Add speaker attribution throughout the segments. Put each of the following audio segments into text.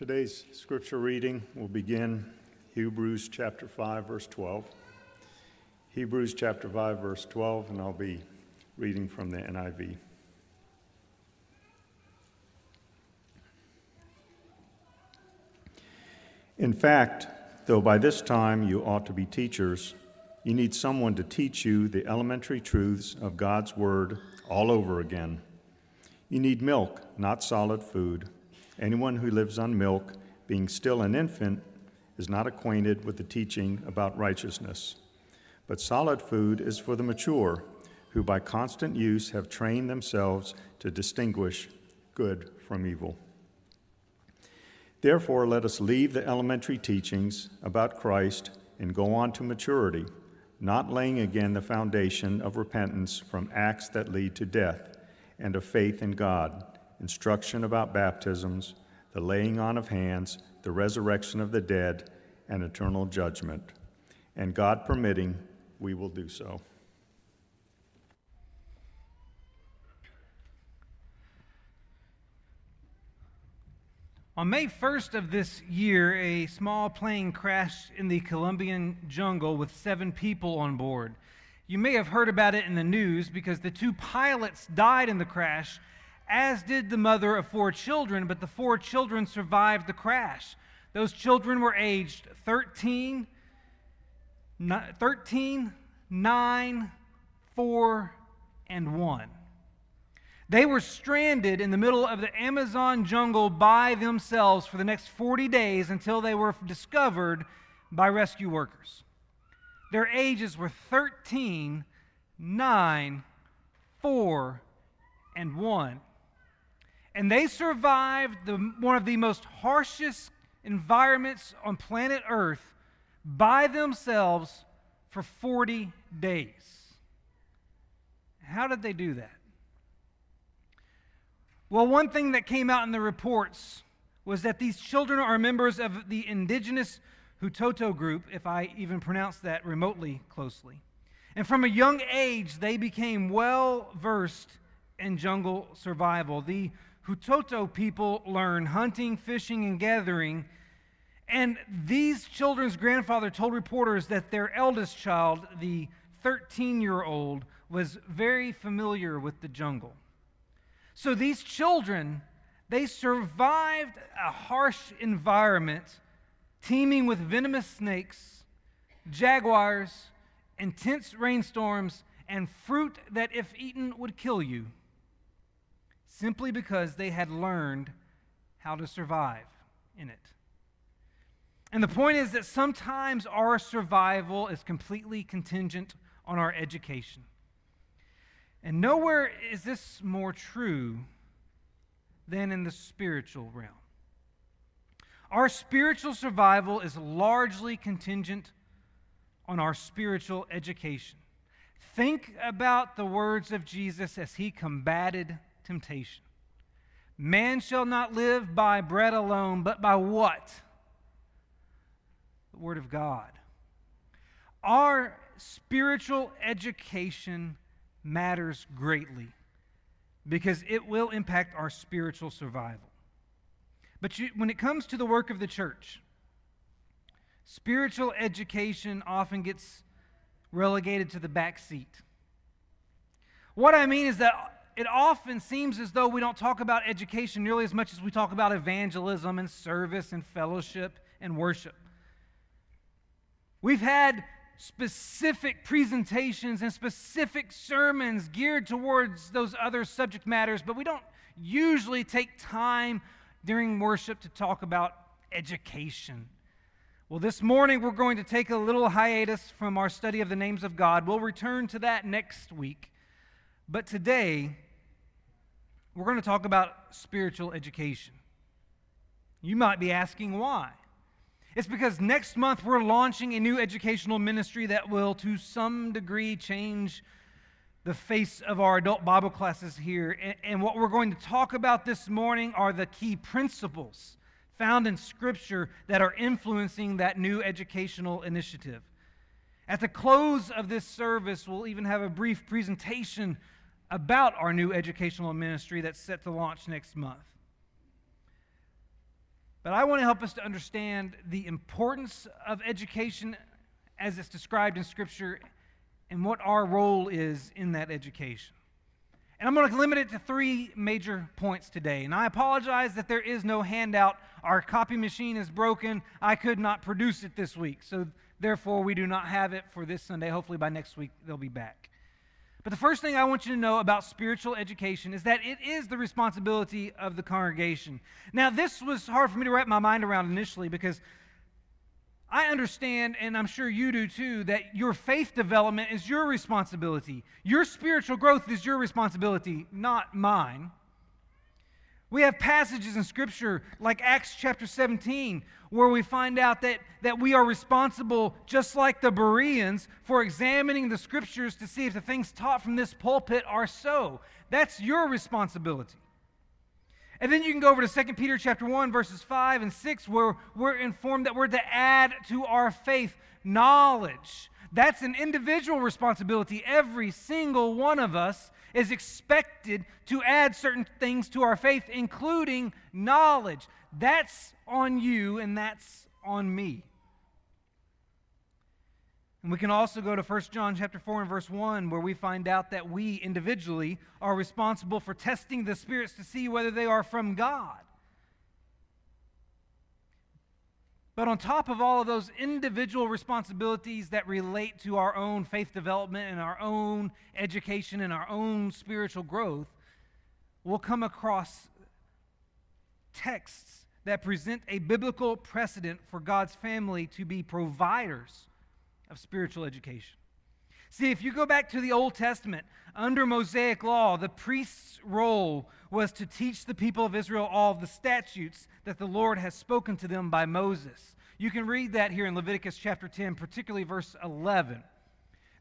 Speaker 1: Today's scripture reading will begin Hebrews chapter 5, verse 12. Hebrews chapter 5, verse 12, and I'll be reading from the NIV. In fact, though by this time you ought to be teachers, you need someone to teach you the elementary truths of God's Word all over again. You need milk, not solid food. Anyone who lives on milk, being still an infant, is not acquainted with the teaching about righteousness. But solid food is for the mature, who by constant use have trained themselves to distinguish good from evil. Therefore, let us leave the elementary teachings about Christ and go on to maturity, not laying again the foundation of repentance from acts that lead to death, and of faith in God, instruction about baptisms, the laying on of hands, the resurrection of the dead, and eternal judgment. And God permitting, we will do so.
Speaker 2: On May 1st of this year, a small plane crashed in the Colombian jungle with seven people on board. You may have heard about it in the news because the two pilots died in the crash, as did the mother of four children, but the four children survived the crash. Those children were aged 13, 13 9, 4, and 1. They were stranded in the middle of the Amazon jungle by themselves for the next 40 days until they were discovered by rescue workers. Their ages were 13, 9, 4, and 1. And they survived the, one of the most harshest environments on planet Earth by themselves for 40 days. How did they do that? Well, one thing that came out in the reports was that these children are members of the indigenous Huitoto group, if I even pronounce that remotely closely. And from a young age, they became well versed in jungle survival. The Huitoto people learn hunting, fishing, and gathering. And these children's grandfather told reporters that their eldest child, the 13 year old, was very familiar with the jungle. So these children, they survived a harsh environment teeming with venomous snakes, jaguars, intense rainstorms, and fruit that, if eaten, would kill you, simply because they had learned how to survive in it. And the point is that sometimes our survival is completely contingent on our education. And nowhere is this more true than in the spiritual realm. Our spiritual survival is largely contingent on our spiritual education. Think about the words of Jesus as he combated temptation. Man shall not live by bread alone, but by what? The Word of God. Our spiritual education matters greatly because it will impact our spiritual survival. But you, when it comes to the work of the church, spiritual education often gets relegated to the back seat. What I mean is that it often seems as though we don't talk about education nearly as much as we talk about evangelism and service and fellowship and worship. We've had specific presentations and specific sermons geared towards those other subject matters, but we don't usually take time during worship to talk about education. Well, this morning we're going to take a little hiatus from our study of the names of God. We'll return to that next week. But today, we're going to talk about spiritual education. You might be asking why. It's because next month we're launching a new educational ministry that will, to some degree, change the face of our adult Bible classes here. And, what we're going to talk about this morning are the key principles found in Scripture that are influencing that new educational initiative. At the close of this service, we'll even have a brief presentation about our new educational ministry that's set to launch next month. But I want to help us to understand the importance of education as it's described in Scripture and what our role is in that education. And I'm going to limit it to three major points today. And I apologize that there is no handout. Our copy machine is broken. I could not produce it this week. So, therefore, we do not have it for this Sunday. Hopefully, by next week, they'll be back. But the first thing I want you to know about spiritual education is that it is the responsibility of the congregation. Now, this was hard for me to wrap my mind around initially because I understand, and I'm sure you do too, that your faith development is your responsibility. Your spiritual growth is your responsibility, not mine. We have passages in Scripture like Acts chapter 17 where we find out that, that we are responsible, just like the Bereans, for examining the Scriptures to see if the things taught from this pulpit are so. That's your responsibility. And then you can go over to 2 Peter chapter 1 verses 5 and 6 where we're informed that we're to add to our faith knowledge. That's an individual responsibility. Every single one of us is expected to add certain things to our faith including knowledge. That's on you and that's on me. And we can also go to 1 John chapter 4 and verse 1 where we find out that we individually are responsible for testing the spirits to see whether they are from God. But on top of all of those individual responsibilities that relate to our own faith development and our own education and our own spiritual growth, we'll come across texts that present a biblical precedent for God's family to be providers of spiritual education. See, if you go back to the Old Testament, under Mosaic law, the priest's role was to teach the people of Israel all of the statutes that the Lord has spoken to them by Moses. You can read that here in Leviticus chapter 10, particularly verse 11.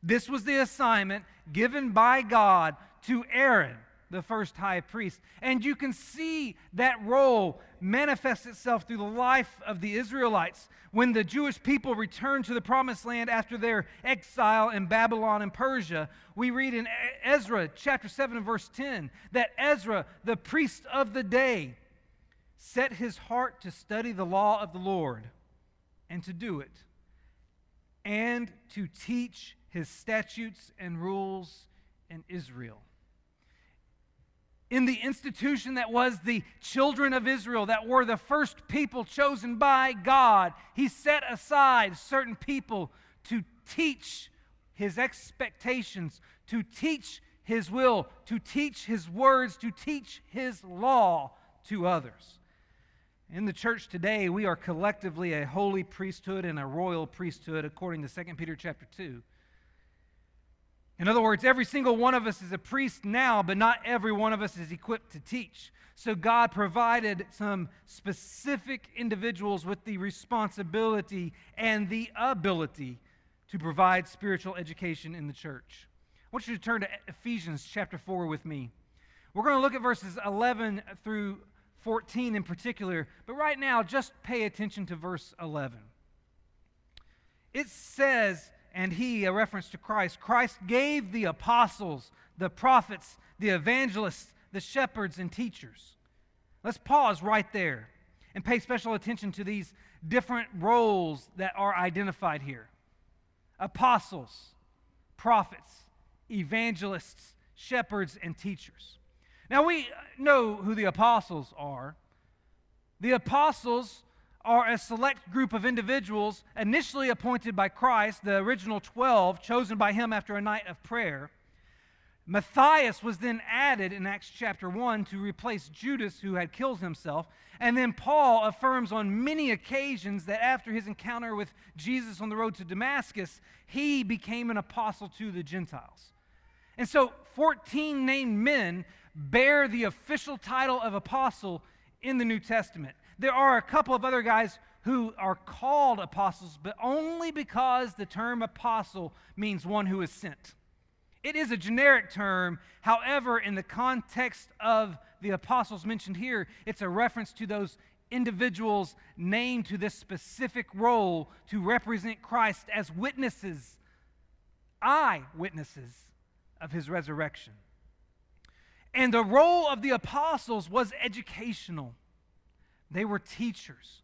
Speaker 2: This was the assignment given by God to Aaron the first high priest. And you can see that role manifest itself through the life of the Israelites when the Jewish people returned to the promised land after their exile in Babylon and Persia. We read in Ezra chapter 7 verse 10 that Ezra, the priest of the day, set his heart to study the law of the Lord and to do it, and to teach his statutes and rules in Israel in the institution that was the children of Israel, that were the first people chosen by God, He set aside certain people to teach His expectations, to teach His will, to teach His words, to teach His law to others. In the church today, we are collectively a holy priesthood and a royal priesthood, according to 2 Peter chapter 2. In other words, every single one of us is a priest now, but not every one of us is equipped to teach. So God provided some specific individuals with the responsibility and the ability to provide spiritual education in the church. I want you to turn to Ephesians chapter 4 with me. We're going to look at verses 11 through 14 in particular, but right now, just pay attention to verse 11. It says, and he, a reference to Christ, Christ gave the apostles, the prophets, the evangelists, the shepherds, and teachers. Let's pause right there and pay special attention to these different roles that are identified here apostles, prophets, evangelists, shepherds, and teachers. Now we know who the apostles are. The apostles are a select group of individuals initially appointed by Christ, the original 12, chosen by him after a night of prayer. Matthias was then added in Acts chapter 1 to replace Judas, who had killed himself. And then Paul affirms on many occasions that after his encounter with Jesus on the road to Damascus, he became an apostle to the Gentiles. And so 14 named men bear the official title of apostle in the New Testament there are a couple of other guys who are called apostles, but only because the term apostle means one who is sent. It is a generic term. However, in the context of the apostles mentioned here, it's a reference to those individuals named to this specific role to represent Christ as witnesses, eyewitnesses of his resurrection. And the role of the apostles was educational they were teachers.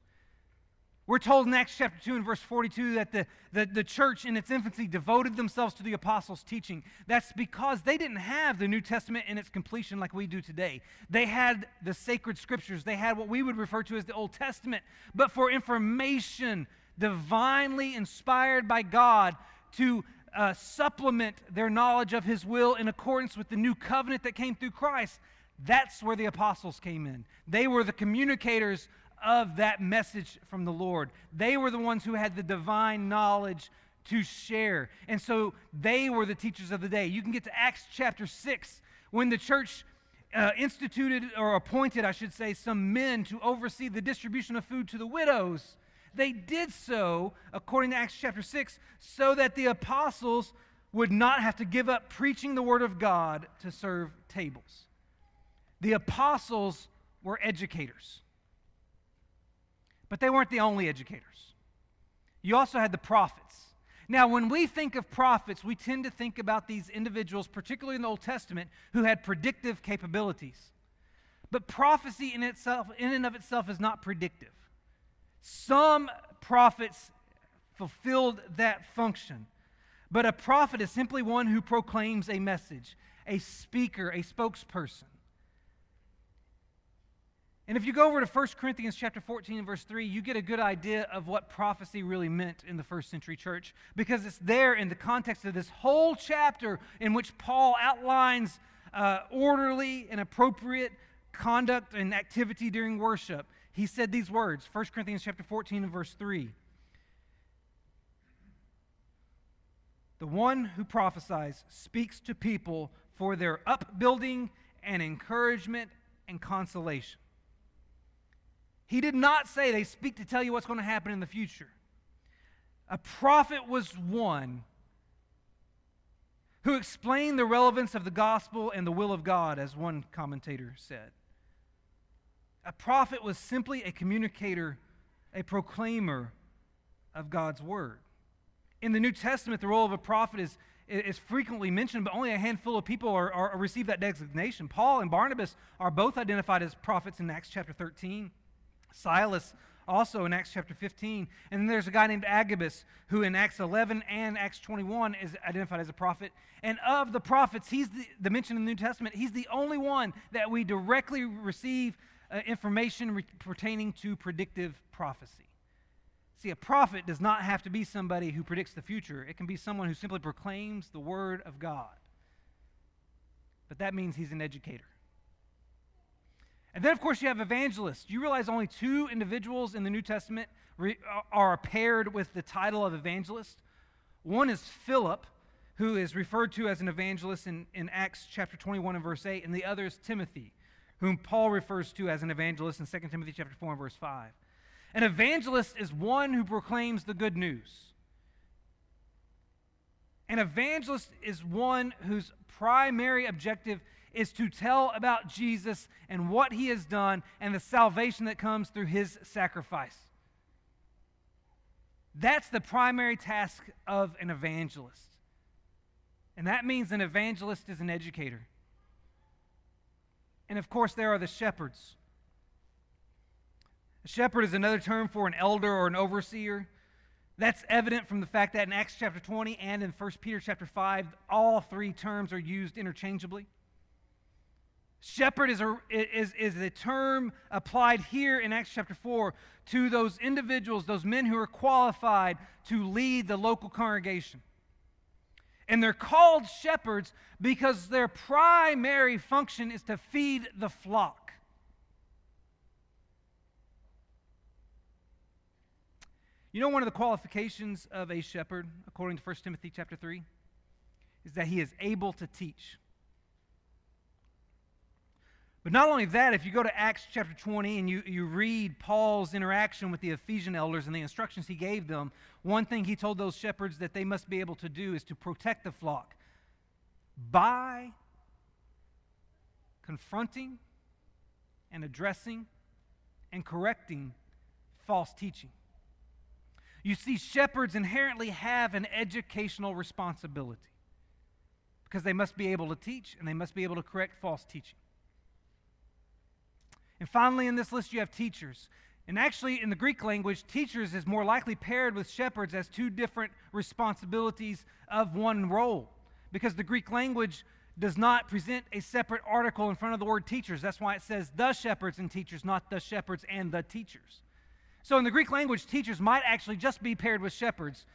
Speaker 2: We're told in Acts chapter 2 and verse 42 that the, the, the church in its infancy devoted themselves to the apostles' teaching. That's because they didn't have the New Testament in its completion like we do today. They had the sacred scriptures, they had what we would refer to as the Old Testament. But for information divinely inspired by God to uh, supplement their knowledge of His will in accordance with the new covenant that came through Christ, that's where the apostles came in. They were the communicators of that message from the Lord. They were the ones who had the divine knowledge to share. And so they were the teachers of the day. You can get to Acts chapter 6 when the church uh, instituted or appointed, I should say, some men to oversee the distribution of food to the widows. They did so, according to Acts chapter 6, so that the apostles would not have to give up preaching the word of God to serve tables. The apostles were educators. But they weren't the only educators. You also had the prophets. Now, when we think of prophets, we tend to think about these individuals, particularly in the Old Testament, who had predictive capabilities. But prophecy in itself, in and of itself, is not predictive. Some prophets fulfilled that function. But a prophet is simply one who proclaims a message, a speaker, a spokesperson. And if you go over to 1 Corinthians chapter 14 and verse 3, you get a good idea of what prophecy really meant in the first century church because it's there in the context of this whole chapter in which Paul outlines uh, orderly and appropriate conduct and activity during worship. He said these words, 1 Corinthians chapter 14 and verse 3. The one who prophesies speaks to people for their upbuilding and encouragement and consolation. He did not say they speak to tell you what's going to happen in the future. A prophet was one who explained the relevance of the gospel and the will of God, as one commentator said. A prophet was simply a communicator, a proclaimer of God's word. In the New Testament, the role of a prophet is, is frequently mentioned, but only a handful of people are, are, receive that designation. Paul and Barnabas are both identified as prophets in Acts chapter 13. Silas also in Acts chapter 15. And then there's a guy named Agabus who in Acts 11 and Acts 21 is identified as a prophet. And of the prophets, he's the, the mentioned in the New Testament, he's the only one that we directly receive uh, information re- pertaining to predictive prophecy. See, a prophet does not have to be somebody who predicts the future. It can be someone who simply proclaims the word of God. But that means he's an educator. And then, of course, you have evangelists. You realize only two individuals in the New Testament re- uh, are paired with the title of evangelist. One is Philip, who is referred to as an evangelist in, in Acts chapter 21 and verse 8, and the other is Timothy, whom Paul refers to as an evangelist in 2 Timothy chapter 4 and verse 5. An evangelist is one who proclaims the good news. An evangelist is one whose primary objective is to tell about Jesus and what he has done and the salvation that comes through his sacrifice. That's the primary task of an evangelist. And that means an evangelist is an educator. And of course, there are the shepherds. A shepherd is another term for an elder or an overseer. That's evident from the fact that in Acts chapter 20 and in 1 Peter chapter 5, all three terms are used interchangeably. Shepherd is a, is, is a term applied here in Acts chapter 4 to those individuals, those men who are qualified to lead the local congregation. And they're called shepherds because their primary function is to feed the flock. You know, one of the qualifications of a shepherd, according to 1 Timothy chapter 3, is that he is able to teach. But not only that, if you go to Acts chapter 20 and you, you read Paul's interaction with the Ephesian elders and the instructions he gave them, one thing he told those shepherds that they must be able to do is to protect the flock by confronting and addressing and correcting false teaching. You see, shepherds inherently have an educational responsibility because they must be able to teach and they must be able to correct false teaching. And finally, in this list, you have teachers. And actually, in the Greek language, teachers is more likely paired with shepherds as two different responsibilities of one role. Because the Greek language does not present a separate article in front of the word teachers. That's why it says the shepherds and teachers, not the shepherds and the teachers. So in the Greek language, teachers might actually just be paired with shepherds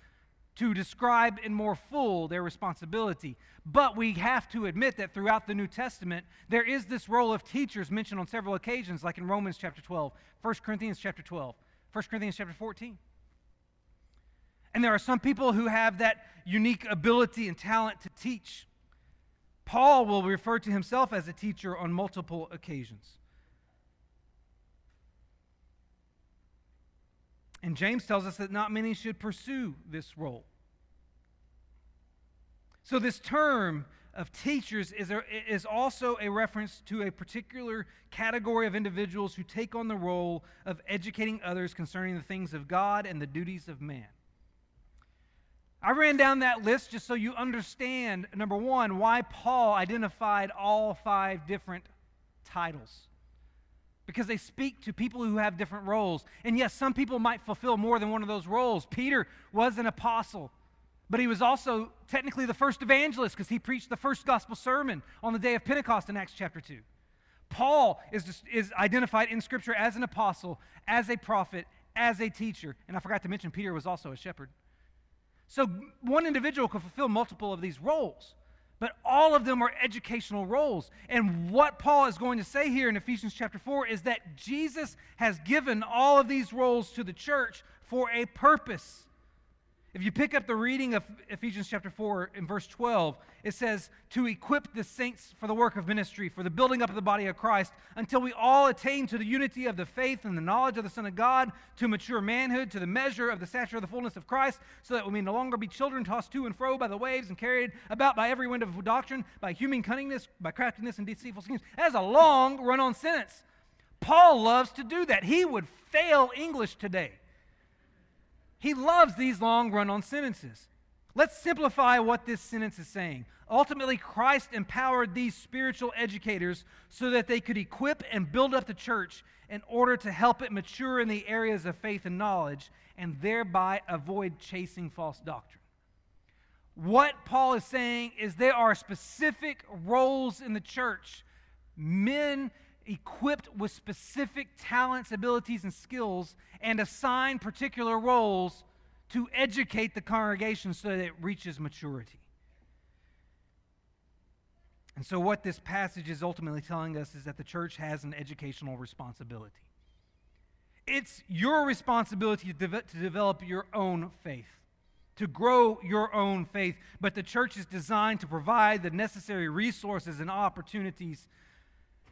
Speaker 2: to describe in more full their responsibility. But we have to admit that throughout the New Testament, there is this role of teachers mentioned on several occasions, like in Romans chapter 12, 1 Corinthians chapter 12, 1 Corinthians chapter 14. And there are some people who have that unique ability and talent to teach. Paul will refer to himself as a teacher on multiple occasions. And James tells us that not many should pursue this role. So, this term of teachers is, a, is also a reference to a particular category of individuals who take on the role of educating others concerning the things of God and the duties of man. I ran down that list just so you understand, number one, why Paul identified all five different titles. Because they speak to people who have different roles. And yes, some people might fulfill more than one of those roles. Peter was an apostle, but he was also technically the first evangelist because he preached the first gospel sermon on the day of Pentecost in Acts chapter 2. Paul is, is identified in Scripture as an apostle, as a prophet, as a teacher. And I forgot to mention, Peter was also a shepherd. So one individual can fulfill multiple of these roles, but all of them are educational roles. And what Paul is going to say here in Ephesians chapter 4 is that Jesus has given all of these roles to the church for a purpose. If you pick up the reading of Ephesians chapter 4 in verse 12, it says, To equip the saints for the work of ministry, for the building up of the body of Christ, until we all attain to the unity of the faith and the knowledge of the Son of God, to mature manhood, to the measure of the stature of the fullness of Christ, so that we may no longer be children tossed to and fro by the waves and carried about by every wind of doctrine, by human cunningness, by craftiness and deceitful schemes. That is a long run on sentence. Paul loves to do that. He would fail English today. He loves these long run on sentences. Let's simplify what this sentence is saying. Ultimately, Christ empowered these spiritual educators so that they could equip and build up the church in order to help it mature in the areas of faith and knowledge and thereby avoid chasing false doctrine. What Paul is saying is there are specific roles in the church, men equipped with specific talents, abilities, and skills, and assigned particular roles to educate the congregation so that it reaches maturity. And so, what this passage is ultimately telling us is that the church has an educational responsibility. It's your responsibility to, de- to develop your own faith, to grow your own faith, but the church is designed to provide the necessary resources and opportunities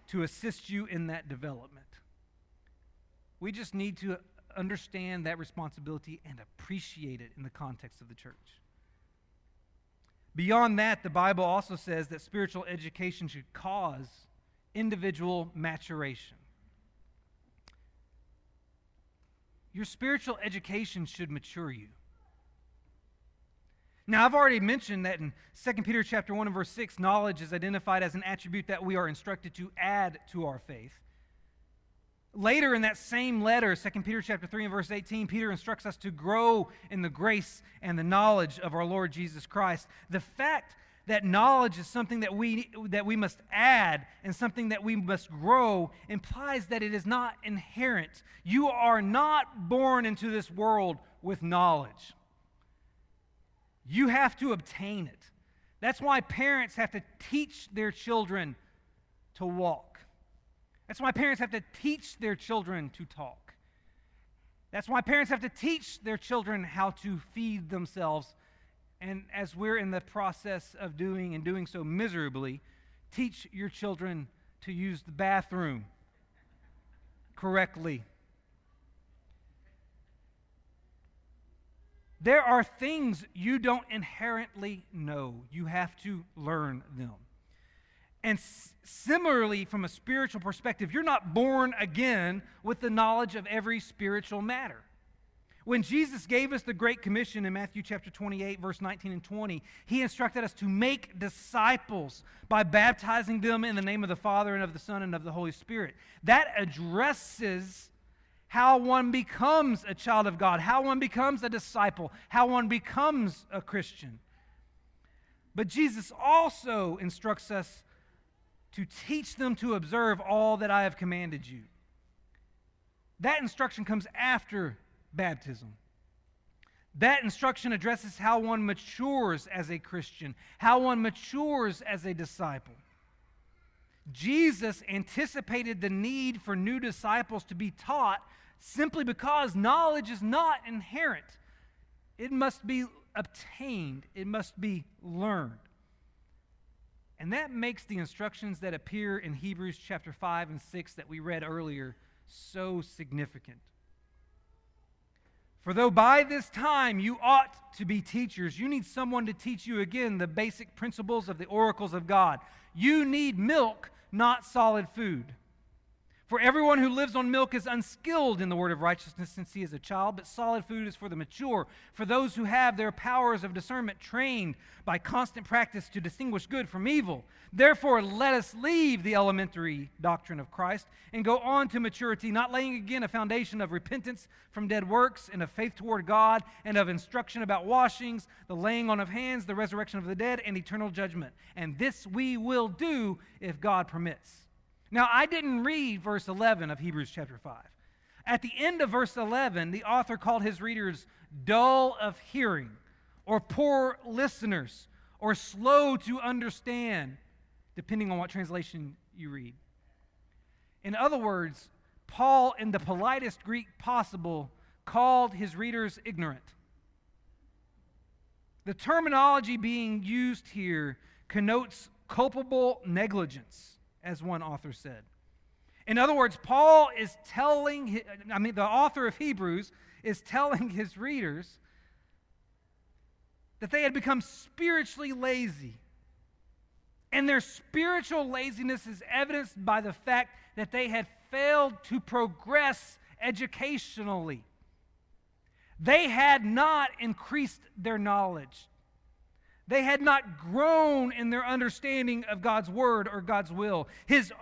Speaker 2: to assist you in that development. We just need to understand that responsibility and appreciate it in the context of the church. Beyond that, the Bible also says that spiritual education should cause individual maturation. Your spiritual education should mature you. Now, I've already mentioned that in 2 Peter chapter 1 and verse 6, knowledge is identified as an attribute that we are instructed to add to our faith. Later in that same letter, 2 Peter chapter 3 and verse 18, Peter instructs us to grow in the grace and the knowledge of our Lord Jesus Christ. The fact that knowledge is something that we, that we must add and something that we must grow implies that it is not inherent. You are not born into this world with knowledge. You have to obtain it. That's why parents have to teach their children to walk. That's why parents have to teach their children to talk. That's why parents have to teach their children how to feed themselves. And as we're in the process of doing and doing so miserably, teach your children to use the bathroom correctly. There are things you don't inherently know. You have to learn them. And similarly, from a spiritual perspective, you're not born again with the knowledge of every spiritual matter. When Jesus gave us the Great Commission in Matthew chapter 28, verse 19 and 20, he instructed us to make disciples by baptizing them in the name of the Father and of the Son and of the Holy Spirit. That addresses how one becomes a child of God, how one becomes a disciple, how one becomes a Christian. But Jesus also instructs us to teach them to observe all that I have commanded you. That instruction comes after baptism. That instruction addresses how one matures as a Christian, how one matures as a disciple. Jesus anticipated the need for new disciples to be taught simply because knowledge is not inherent. It must be obtained, it must be learned. And that makes the instructions that appear in Hebrews chapter 5 and 6 that we read earlier so significant. For though by this time you ought to be teachers, you need someone to teach you again the basic principles of the oracles of God. You need milk, not solid food. For everyone who lives on milk is unskilled in the word of righteousness since he is a child, but solid food is for the mature, for those who have their powers of discernment trained by constant practice to distinguish good from evil. Therefore, let us leave the elementary doctrine of Christ and go on to maturity, not laying again a foundation of repentance from dead works and of faith toward God and of instruction about washings, the laying on of hands, the resurrection of the dead, and eternal judgment. And this we will do if God permits. Now, I didn't read verse 11 of Hebrews chapter 5. At the end of verse 11, the author called his readers dull of hearing, or poor listeners, or slow to understand, depending on what translation you read. In other words, Paul, in the politest Greek possible, called his readers ignorant. The terminology being used here connotes culpable negligence as one author said. In other words, Paul is telling, I mean, the author of Hebrews is telling his readers that they had become spiritually lazy. And their spiritual laziness is evidenced by the fact that they had failed to progress educationally. They had not increased their knowledge. They had not grown in their understanding of God's word or God's will. His,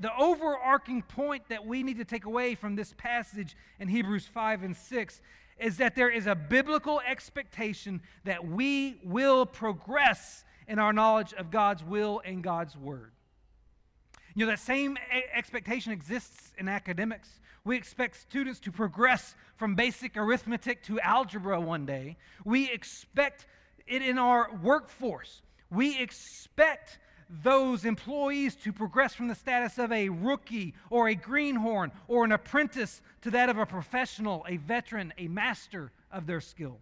Speaker 2: the overarching point that we need to take away from this passage in Hebrews 5 and 6 is that there is a biblical expectation that we will progress in our knowledge of God's will and God's word. You know, that same expectation exists in academics. We expect students to progress from basic arithmetic to algebra one day. We expect it in our workforce. We expect those employees to progress from the status of a rookie or a greenhorn or an apprentice to that of a professional, a veteran, a master of their skill.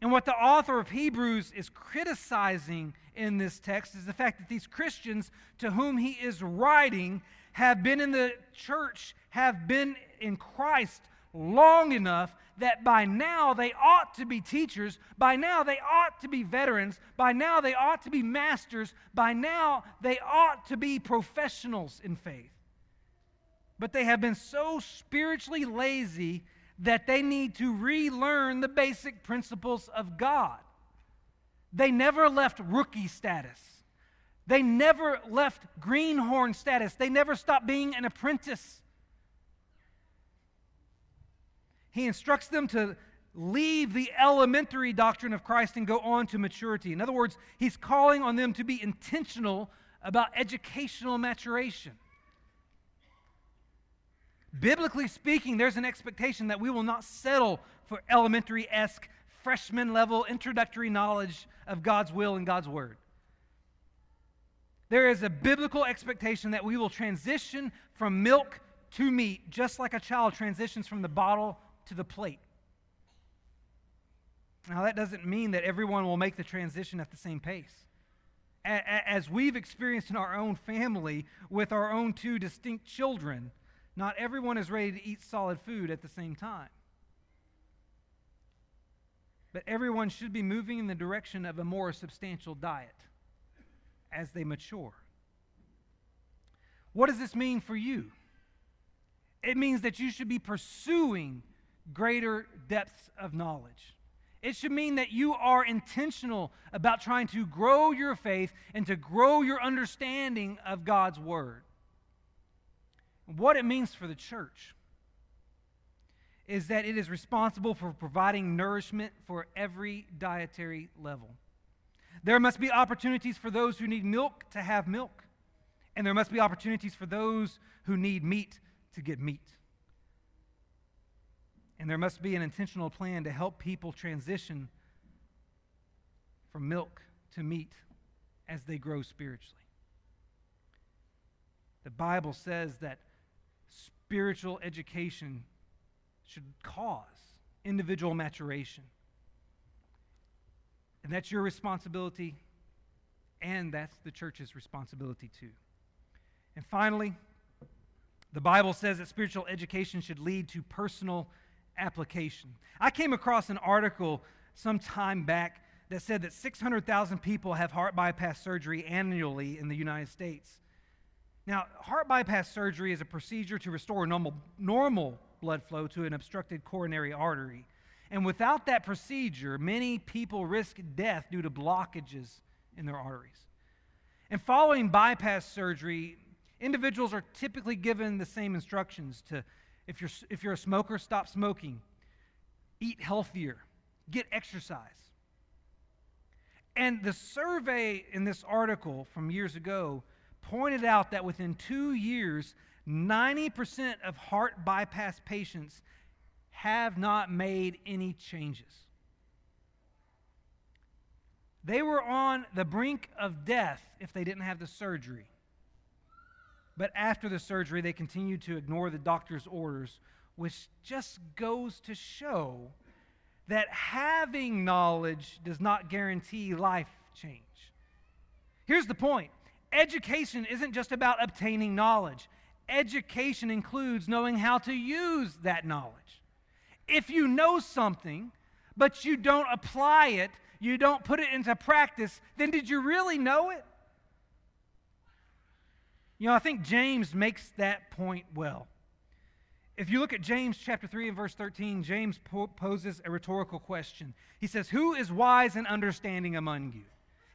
Speaker 2: And what the author of Hebrews is criticizing in this text is the fact that these Christians to whom he is writing have been in the church, have been in Christ long enough that by now they ought to be teachers, by now they ought to be veterans, by now they ought to be masters, by now they ought to be professionals in faith. But they have been so spiritually lazy that they need to relearn the basic principles of God. They never left rookie status. They never left greenhorn status. They never stopped being an apprentice. He instructs them to leave the elementary doctrine of Christ and go on to maturity. In other words, he's calling on them to be intentional about educational maturation. Biblically speaking, there's an expectation that we will not settle for elementary esque, freshman level introductory knowledge of God's will and God's word. There is a biblical expectation that we will transition from milk to meat, just like a child transitions from the bottle to the plate. Now, that doesn't mean that everyone will make the transition at the same pace. As we've experienced in our own family with our own two distinct children, not everyone is ready to eat solid food at the same time. But everyone should be moving in the direction of a more substantial diet as they mature. What does this mean for you? It means that you should be pursuing greater depths of knowledge. It should mean that you are intentional about trying to grow your faith and to grow your understanding of God's Word. What it means for the church is that it is responsible for providing nourishment for every dietary level. There must be opportunities for those who need milk to have milk, and there must be opportunities for those who need meat to get meat. And there must be an intentional plan to help people transition from milk to meat as they grow spiritually. The Bible says that spiritual education should cause individual maturation. And that's your responsibility, and that's the church's responsibility too. And finally, the Bible says that spiritual education should lead to personal application. I came across an article some time back that said that 600,000 people have heart bypass surgery annually in the United States. Now, heart bypass surgery is a procedure to restore normal, normal blood flow to an obstructed coronary artery. And without that procedure, many people risk death due to blockages in their arteries. And following bypass surgery, individuals are typically given the same instructions to if you're, if you're a smoker, stop smoking. Eat healthier. Get exercise. And the survey in this article from years ago pointed out that within two years, 90% of heart bypass patients have not made any changes. They were on the brink of death if they didn't have the surgery. But after the surgery, they continued to ignore the doctor's orders, which just goes to show that having knowledge does not guarantee life change. Here's the point education isn't just about obtaining knowledge, education includes knowing how to use that knowledge. If you know something, but you don't apply it, you don't put it into practice, then did you really know it? You know, I think James makes that point well. If you look at James chapter 3 and verse 13, James po- poses a rhetorical question. He says, Who is wise and understanding among you?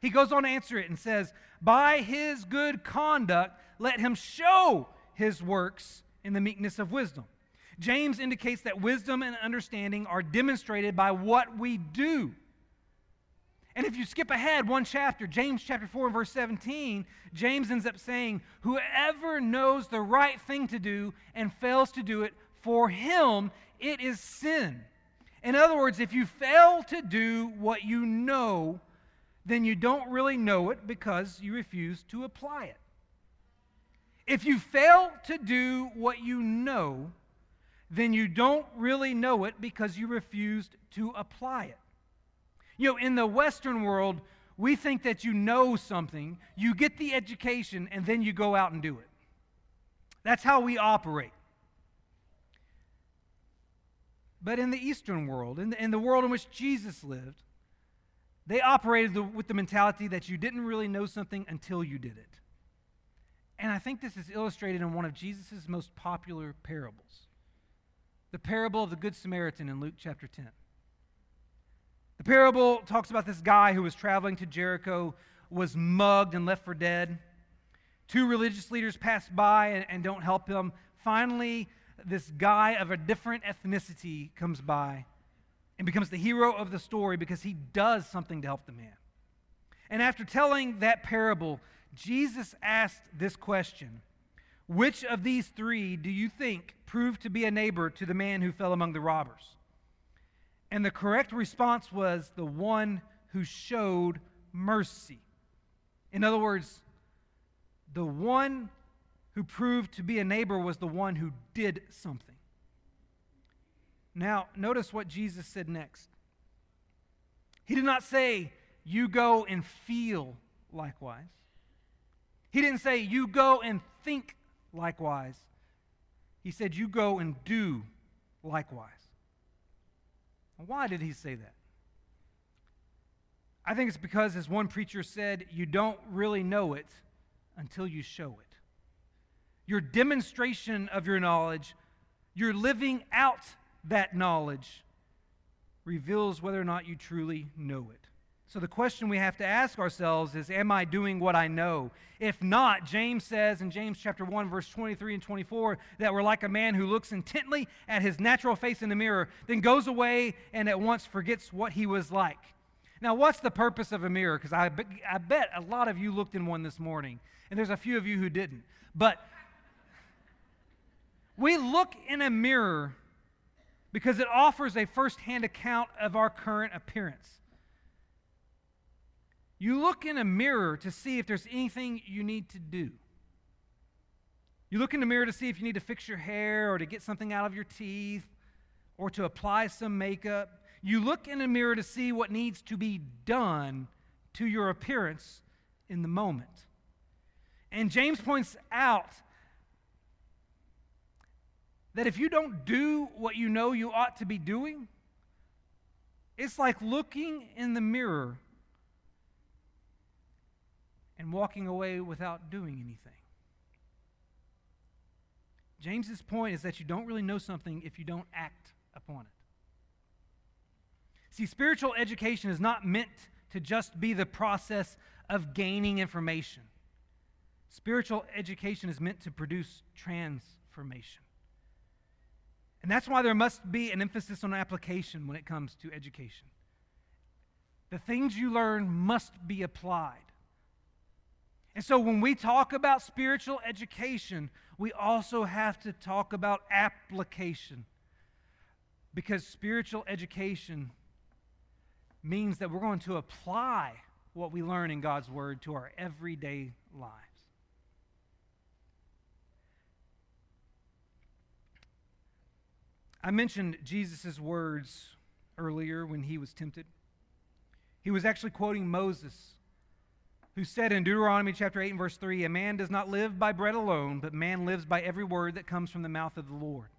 Speaker 2: He goes on to answer it and says, By his good conduct, let him show his works in the meekness of wisdom. James indicates that wisdom and understanding are demonstrated by what we do. And if you skip ahead one chapter, James chapter 4 and verse 17, James ends up saying, Whoever knows the right thing to do and fails to do it, for him it is sin. In other words, if you fail to do what you know, then you don't really know it because you refuse to apply it. If you fail to do what you know, then you don't really know it because you refused to apply it. You know, in the Western world, we think that you know something, you get the education, and then you go out and do it. That's how we operate. But in the Eastern world, in the, in the world in which Jesus lived, they operated the, with the mentality that you didn't really know something until you did it. And I think this is illustrated in one of Jesus' most popular parables the parable of the Good Samaritan in Luke chapter 10. The parable talks about this guy who was traveling to Jericho, was mugged and left for dead. Two religious leaders pass by and, and don't help him. Finally, this guy of a different ethnicity comes by and becomes the hero of the story because he does something to help the man. And after telling that parable, Jesus asked this question Which of these three do you think proved to be a neighbor to the man who fell among the robbers? And the correct response was the one who showed mercy. In other words, the one who proved to be a neighbor was the one who did something. Now, notice what Jesus said next. He did not say, You go and feel likewise. He didn't say, You go and think likewise. He said, You go and do likewise. Why did he say that? I think it's because, as one preacher said, you don't really know it until you show it. Your demonstration of your knowledge, your living out that knowledge reveals whether or not you truly know it. So the question we have to ask ourselves is Am I doing what I know? If not, James says in James chapter 1, verse 23 and 24, that we're like a man who looks intently at his natural face in the mirror, then goes away and at once forgets what he was like. Now, what's the purpose of a mirror? Because I, I bet a lot of you looked in one this morning, and there's a few of you who didn't. But we look in a mirror because it offers a first hand account of our current appearance. You look in a mirror to see if there's anything you need to do. You look in the mirror to see if you need to fix your hair or to get something out of your teeth or to apply some makeup. You look in a mirror to see what needs to be done to your appearance in the moment. And James points out that if you don't do what you know you ought to be doing, it's like looking in the mirror and walking away without doing anything. James's point is that you don't really know something if you don't act upon it. See, spiritual education is not meant to just be the process of gaining information. Spiritual education is meant to produce transformation. And that's why there must be an emphasis on application when it comes to education. The things you learn must be applied. And so when we talk about spiritual education, we also have to talk about application. Because spiritual education means that we're going to apply what we learn in God's Word to our everyday lives. I mentioned Jesus' words earlier when he was tempted. He was actually quoting Moses who said in Deuteronomy chapter 8 and verse 3 A man does not live by bread alone, but man lives by every word that comes from the mouth of the Lord.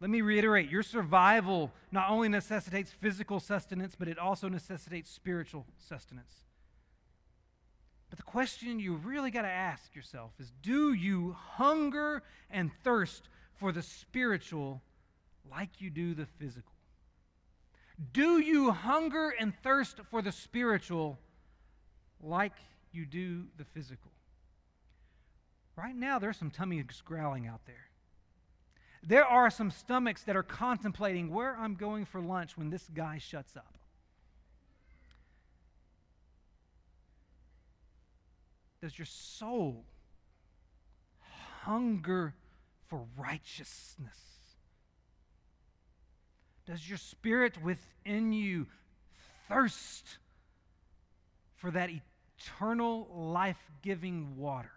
Speaker 2: Let me reiterate your survival not only necessitates physical sustenance, but it also necessitates spiritual sustenance. But the question you really got to ask yourself is do you hunger and thirst for the spiritual like you do the physical? Do you hunger and thirst for the spiritual like you do the physical. Right now, there's some tummies growling out there. There are some stomachs that are contemplating where I'm going for lunch when this guy shuts up. Does your soul hunger for righteousness? Does your spirit within you thirst for that eternal life giving water?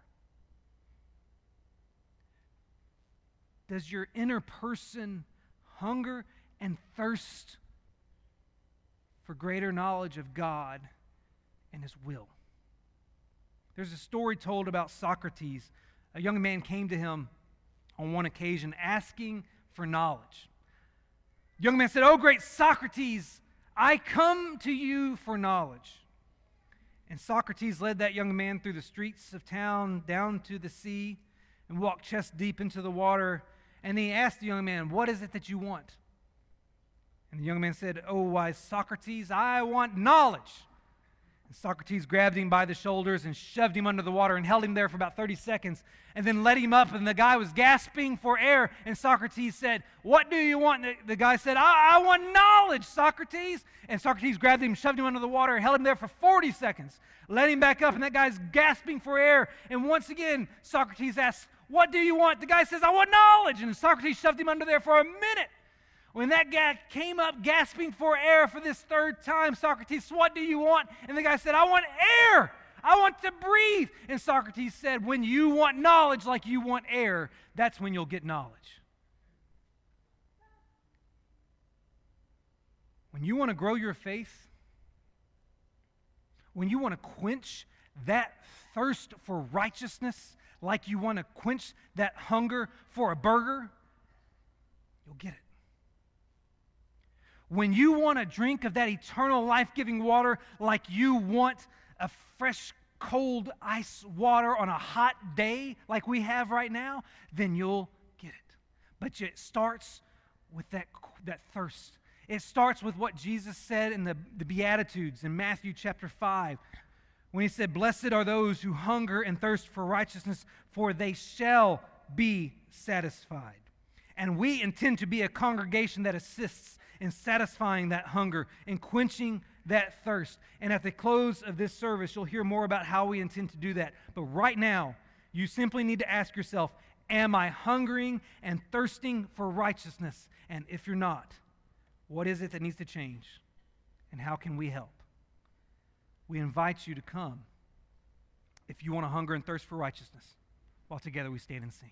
Speaker 2: Does your inner person hunger and thirst for greater knowledge of God and His will? There's a story told about Socrates. A young man came to him on one occasion asking for knowledge. The young man said, Oh, great Socrates, I come to you for knowledge. And Socrates led that young man through the streets of town down to the sea and walked chest deep into the water. And he asked the young man, What is it that you want? And the young man said, Oh, wise Socrates, I want knowledge. Socrates grabbed him by the shoulders and shoved him under the water and held him there for about 30 seconds and then let him up. And the guy was gasping for air. And Socrates said, What do you want? And the guy said, I, I want knowledge, Socrates. And Socrates grabbed him, shoved him under the water, held him there for 40 seconds. Let him back up. And that guy's gasping for air. And once again, Socrates asks, What do you want? The guy says, I want knowledge. And Socrates shoved him under there for a minute. When that guy came up gasping for air for this third time, Socrates, what do you want? And the guy said, I want air. I want to breathe. And Socrates said, When you want knowledge like you want air, that's when you'll get knowledge. When you want to grow your faith, when you want to quench that thirst for righteousness like you want to quench that hunger for a burger, you'll get it when you want a drink of that eternal life giving water like you want a fresh, cold ice water on a hot day like we have right now, then you'll get it. But it starts
Speaker 3: with that, that thirst. It starts with what Jesus said in the, the Beatitudes in Matthew chapter 5 when he said, Blessed are those who hunger and thirst for righteousness, for they shall be satisfied. And we intend to be a congregation that assists in satisfying that hunger and quenching that thirst. And at the close of this service, you'll hear more about how we intend to do that. But right now, you simply need to ask yourself Am I hungering and thirsting for righteousness? And if you're not, what is it that needs to change? And how can we help? We invite you to come if you want to hunger and thirst for righteousness while together we stand and sing.